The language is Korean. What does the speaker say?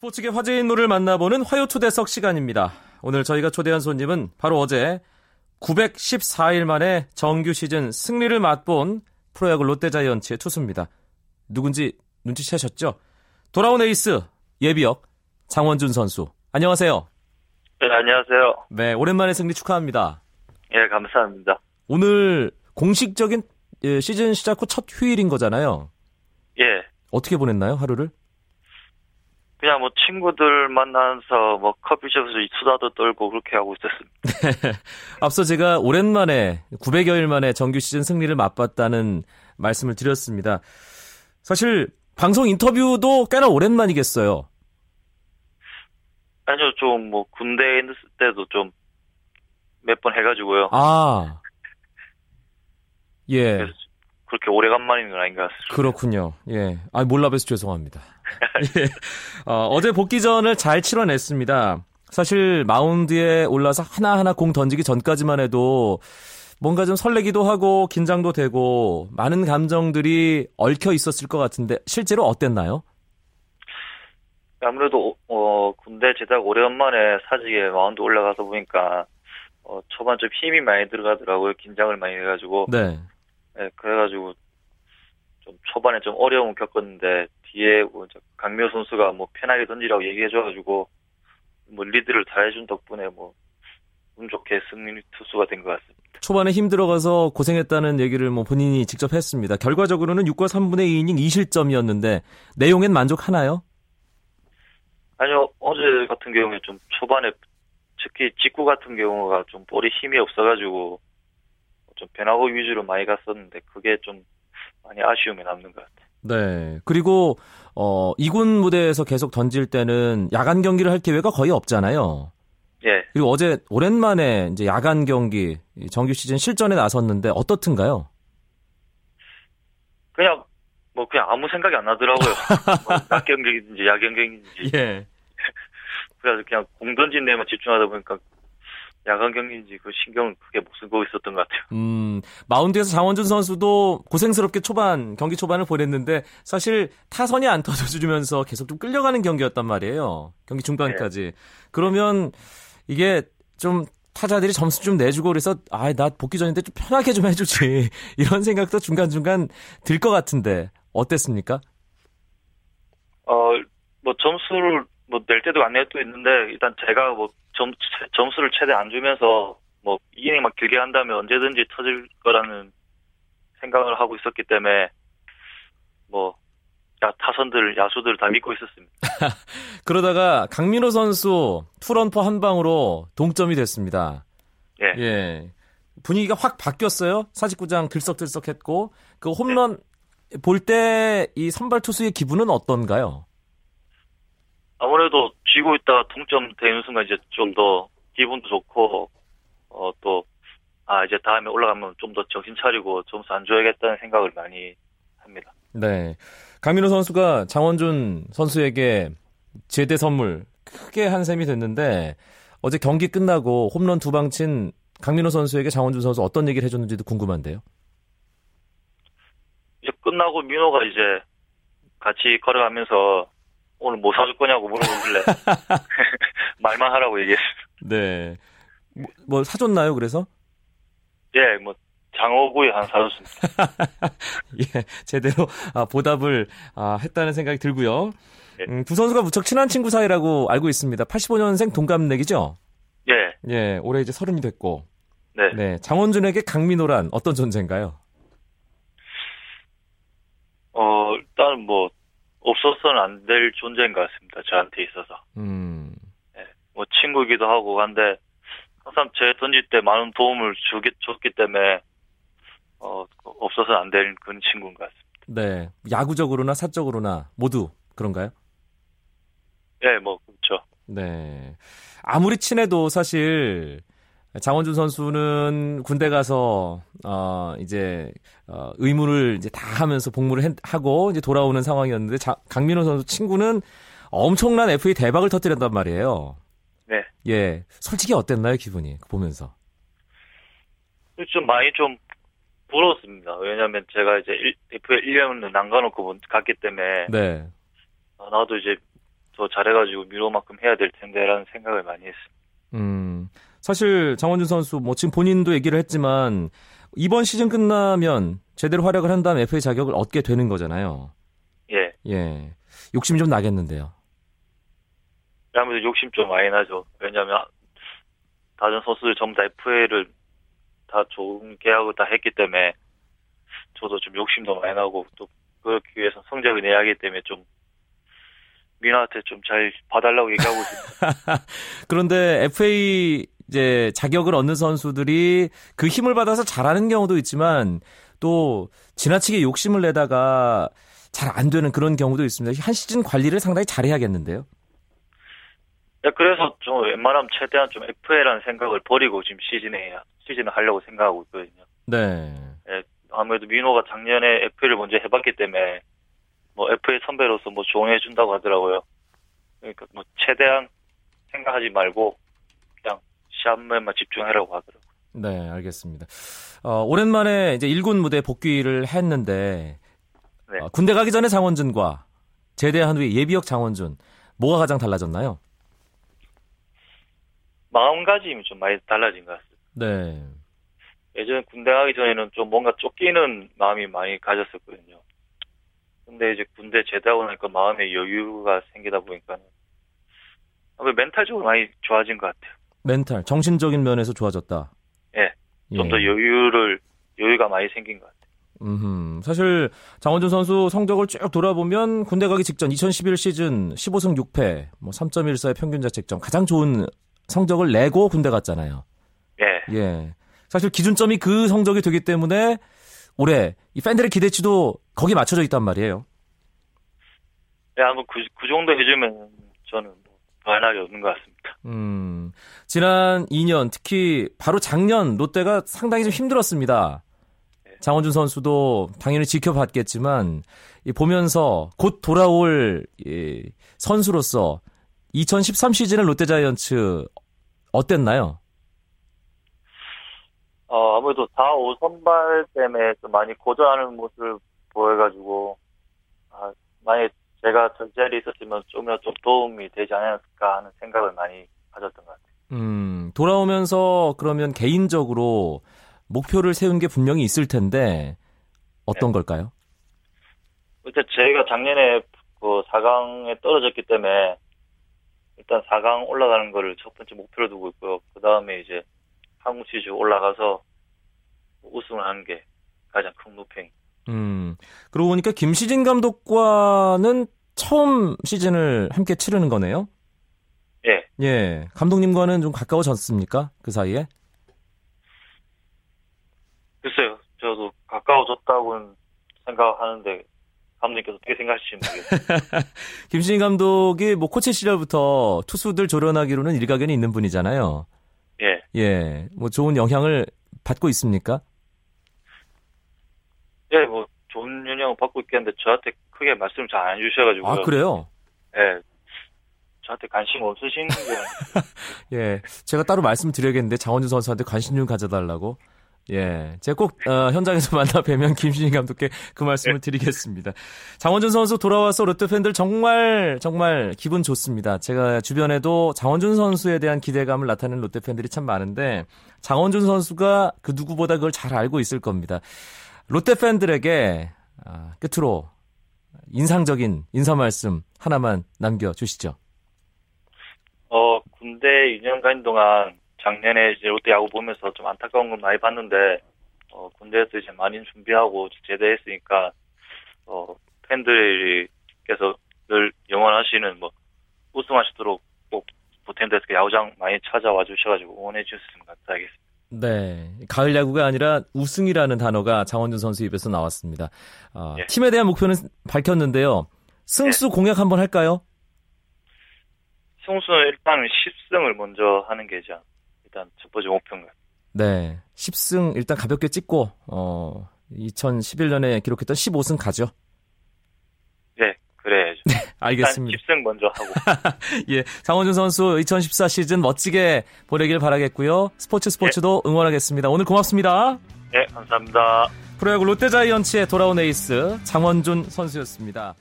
스포츠계 화제 인물을 만나보는 화요초대석 시간입니다. 오늘 저희가 초대한 손님은 바로 어제 914일 만에 정규 시즌 승리를 맛본 프로야구 롯데자이언츠의 투수입니다. 누군지 눈치채셨죠? 돌아온 에이스 예비역 장원준 선수. 안녕하세요. 네, 안녕하세요. 네, 오랜만에 승리 축하합니다. 예, 감사합니다. 오늘 공식적인 예, 시즌 시작 후 첫 휴일인 거잖아요. 예, 어떻게 보냈나요, 하루를? 그냥 뭐 친구들 만나서 뭐 커피숍에서 수다도 떨고 그렇게 하고 있었습니다. 앞서 제가 오랜만에 900여일 만에 정규 시즌 승리를 맛봤다는 말씀을 드렸습니다. 사실 방송 인터뷰도 꽤나 오랜만이겠어요. 아니요, 좀 뭐 군대에 있을 때도 좀 몇 번 해가지고요. 아. 예. 그렇게 오래간만인 건 아닌 것 같습니다. 그렇군요. 예. 아, 몰라봬서 죄송합니다. 예. 어, 어제 복귀전을 잘 치러냈습니다. 사실 마운드에 올라서 하나하나 공 던지기 전까지만 해도 뭔가 좀 설레기도 하고 긴장도 되고 많은 감정들이 얽혀 있었을 것 같은데 실제로 어땠나요? 아무래도 어, 군대 제작 오래간만에 사직에 마운드 올라가서 보니까 어, 초반 좀 힘이 많이 들어가더라고요. 긴장을 많이 해가지고. 네. 네, 그래가지고 좀 초반에 좀 어려움을 겪었는데 뒤에 뭐 강미호 선수가 뭐 편하게 던지라고 얘기해줘가지고 뭐 리드를 다 해준 덕분에 뭐 운 좋게 승리 투수가 된 것 같습니다. 초반에 힘 들어가서 고생했다는 얘기를 뭐 본인이 직접 했습니다. 결과적으로는 6과 3분의 2이닝 2실점이었는데 내용엔 만족하나요? 아니요 어제 같은 경우에 좀 초반에 특히 직구 같은 경우가 좀 볼이 힘이 없어가지고 좀 변화구 위주로 많이 갔었는데 그게 좀 많이 아쉬움이 남는 것 같아요. 네. 그리고 어 2군 무대에서 계속 던질 때는 야간 경기를 할 기회가 거의 없잖아요. 예, 그리고 어제 오랜만에 이제 야간 경기 정규 시즌 실전에 나섰는데 어떻든가요? 그냥 뭐 그냥 아무 생각이 안 나더라고요. 뭐 낮 경기인지 야경 경기인지 예. 그래서 그냥 공 던진 데만 집중하다 보니까 야간 경기인지 그 신경을 크게 못 쓰고 있었던 것 같아요. 음, 마운드에서 장원준 선수도 고생스럽게 초반, 경기 초반을 보냈는데 사실 타선이 안 터져주면서 계속 좀 끌려가는 경기였단 말이에요. 경기 중반까지. 그러면 이게 좀 타자들이 점수 좀 내주고 그래서 아, 나 복귀 전인데 좀 편하게 좀 해주지. 이런 생각도 중간 중간 들 것 같은데 어땠습니까? 어, 뭐 점수를 뭐 낼 때도 안 낼 때도 있는데 일단 제가 뭐 점, 점수를 최대 안 주면서 뭐 이닝 막 길게 한다면 언제든지 터질 거라는 생각을 하고 있었기 때문에 뭐 야, 타선들 야수들 다 믿고 있었습니다. 그러다가 강민호 선수 투런퍼 한 방으로 동점이 됐습니다. 예. 예. 분위기가 확 바뀌었어요. 사직구장 들썩들썩했고 그 홈런 볼때 이 선발 투수의 기분은 어떤가요? 아무래도 쥐고 있다가 동점 되는 순간 이제 좀 더 기분도 좋고 어 또 아 이제 다음에 올라가면 좀 더 정신 차리고 점수 안 줘야겠다는 생각을 많이 합니다. 네. 강민호 선수가 장원준 선수에게 제대 선물 크게 한 셈이 됐는데 어제 경기 끝나고 홈런 두 방 친 강민호 선수에게 장원준 선수 어떤 얘기를 해줬는지도 궁금한데요. 이제 끝나고 민호가 이제 같이 걸어가면서 오늘 뭐 사줄 거냐고 물어보길래 말만 하라고 얘기했어요. 네. 뭐, 뭐 사줬나요? 그래서? 예, 뭐 장어구이 하나 사줬습니다. 예, 제대로 아, 보답을 아, 했다는 생각이 들고요. 예. 음, 두 선수가 무척 친한 친구 사이라고 알고 있습니다. 85년생 동갑내기죠? 예, 예, 올해 이제 서른이 됐고. 네. 네, 장원준에게 강민호란 어떤 존재인가요? 어 일단 뭐 없어서는 안 될 존재인 것 같습니다. 저한테 있어서. 음, 뭐 친구이기도 하고 한데 항상 제 던질 때 많은 도움을 주기, 줬기 때문에 어 없어서는 안 될 그런 친구인 것 같습니다. 네. 야구적으로나 사적으로나 모두 그런가요? 예, 뭐 그렇죠. 네. 아무리 친해도 사실 장원준 선수는 군대 가서 어 이제 어 의무를 이제 다 하면서 복무를 했- 하고 이제 돌아오는 상황이었는데 자- 강민호 선수 친구는 엄청난 FA 대박을 터뜨렸단 말이에요. 네. 예. 솔직히 어땠나요, 기분이 보면서? 좀 많이 좀 부러웠습니다. 왜냐하면 제가 이제 FA 1년을 남가놓고 갔기 때문에 네. 아, 나도 이제 더 잘해가지고 미로만큼 해야 될 텐데라는 생각을 많이 했습니다. 음, 사실 장원준 선수 뭐 지금 본인도 얘기를 했지만 이번 시즌 끝나면 제대로 활약을 한 다음 FA 자격을 얻게 되는 거잖아요. 예. 예. 욕심이 좀 나겠는데요. 아무래도 욕심 좀 많이 나죠. 왜냐하면 다른 선수들 전부 다 FA를 다 좋은 계약을 다 했기 때문에 저도 좀 욕심도 많이 나고 또 그렇기 위해서 성적을 내야 하기 때문에 좀 민호한테 좀 잘 봐달라고 얘기하고 있습니다. 그런데 FA 이제 자격을 얻는 선수들이 그 힘을 받아서 잘하는 경우도 있지만 또 지나치게 욕심을 내다가 잘 안 되는 그런 경우도 있습니다. 한 시즌 관리를 상당히 잘해야겠는데요. 네, 그래서 좀 웬만하면 최대한 좀 FA라는 생각을 버리고 지금 시즌에 시즌을 하려고 생각하고 있거든요. 네. 네, 아무래도 민호가 작년에 FA를 먼저 해봤기 때문에 뭐 FA 선배로서 뭐 조언해 준다고 하더라고요. 그러니까 뭐 최대한 생각하지 말고 그냥 시합에만 집중하라고 하더라고요. 네, 알겠습니다. 어, 오랜만에 이제 1군 무대 복귀를 했는데 네. 어, 군대 가기 전에 장원준과 제대한 후에 예비역 장원준 뭐가 가장 달라졌나요? 마음가짐이 좀 많이 달라진 것 같습니다. 네. 예전에 군대 가기 전에는 좀 뭔가 쫓기는 마음이 많이 가졌었거든요. 근데 이제 군대 제대하고 나니까 마음에 여유가 생기다 아무래도 멘탈적으로 많이 좋아진 것 같아요. 멘탈, 정신적인 면에서 좋아졌다. 예. 좀더 여유를 여유가 많이 생긴 것 같아요. 음, 사실 장원준 선수 성적을 쭉 돌아보면 군대 가기 직전 2011 시즌 15승 6패, 뭐 3.14의 평균 자책점 가장 좋은 성적을 내고 군대 갔잖아요. 예. 예. 사실 기준점이 그 성적이 되기 때문에 올해 이 팬들의 기대치도 거기에 맞춰져 있단 말이에요. 예, 한번 그, 그 정도 해주면 저는 뭐 변하기 없는 것 같습니다. 음, 지난 2년 특히 바로 작년 롯데가 상당히 좀 힘들었습니다. 장원준 선수도 당연히 지켜봤겠지만 이 보면서 곧 돌아올 이 선수로서 2013 시즌의 롯데자이언츠 어땠나요? 어, 아무래도 4, 5 선발 때문에 좀 많이 고전하는 모습을 보여가지고, 아, 만약에 제가 저 자리에 있었으면 좀이라도 좀 도움이 되지 않았을까 하는 생각을 많이 가졌던 것 같아요. 음, 돌아오면서 그러면 개인적으로 목표를 세운 게 분명히 있을 텐데 어떤 네. 걸까요? 일단 저희가 작년에 그 4강에 떨어졌기 때문에 일단 4강 올라가는 거를 첫 번째 목표로 두고 있고요. 그 다음에 이제 한국 시즌 올라가서 우승을 하는 게 가장 큰 목표입니다. 음, 그러고 보니까 김시진 감독과는 처음 시즌을 함께 치르는 거네요? 예. 예. 감독님과는 좀 가까워졌습니까? 그 사이에? 글쎄요. 저도 가까워졌다고는 생각하는데 감독님께서 어떻게 생각하실지 모르겠어요. 김신희 감독이 뭐 코치 시절부터 투수들 조련하기로는 일가견이 있는 분이잖아요. 예. 예. 뭐 좋은 영향을 받고 있습니까? 예, 뭐 좋은 영향을 받고 있겠는데 저한테 크게 말씀 잘안 해주셔가지고. 아, 그래요? 예. 저한테 관심 없으신 게 예. 제가 따로 말씀드려야겠는데 장원준 선수한테 관심 좀 가져달라고. 예. 제가 꼭 어, 현장에서 만나 뵈면 김신희 감독께 그 말씀을 드리겠습니다. 장원준 선수 돌아와서 롯데 팬들 정말 정말 기분 좋습니다. 제가 주변에도 장원준 선수에 대한 기대감을 나타내는 롯데 팬들이 참 많은데 장원준 선수가 그 누구보다 그걸 잘 알고 있을 겁니다. 롯데 팬들에게 아, 끝으로 인상적인 인사 말씀 하나만 남겨주시죠. 어, 군대 2년간 동안 작년에 이제 롯데 야구 보면서 좀 안타까운 걸 많이 봤는데, 어, 군대에서 이제 많이 준비하고 제대했으니까, 어, 팬들께서 늘 영원하시는 뭐, 우승하시도록 꼭 보탠데스 야구장 많이 찾아와 주셔가지고 응원해 주셨으면 감사하겠습니다. 네. 가을 야구가 아니라 우승이라는 단어가 장원준 선수 입에서 나왔습니다. 아, 예. 팀에 대한 목표는 밝혔는데요. 승수 공약 한번 할까요? 승수는 일단은 10승을 먼저 하는 게 이제 일단 첫 번째 목표인가요? 네. 10승 일단 가볍게 찍고, 어, 2011년에 기록했던 15승 가죠. 알겠습니다. 일단 10승 먼저 하고. 예. 장원준 선수 2014 시즌 멋지게 보내길 바라겠고요. 스포츠 스포츠도 응원하겠습니다. 오늘 고맙습니다. 네, 감사합니다. 프로야구 롯데자이언츠에 돌아온 에이스 장원준 선수였습니다.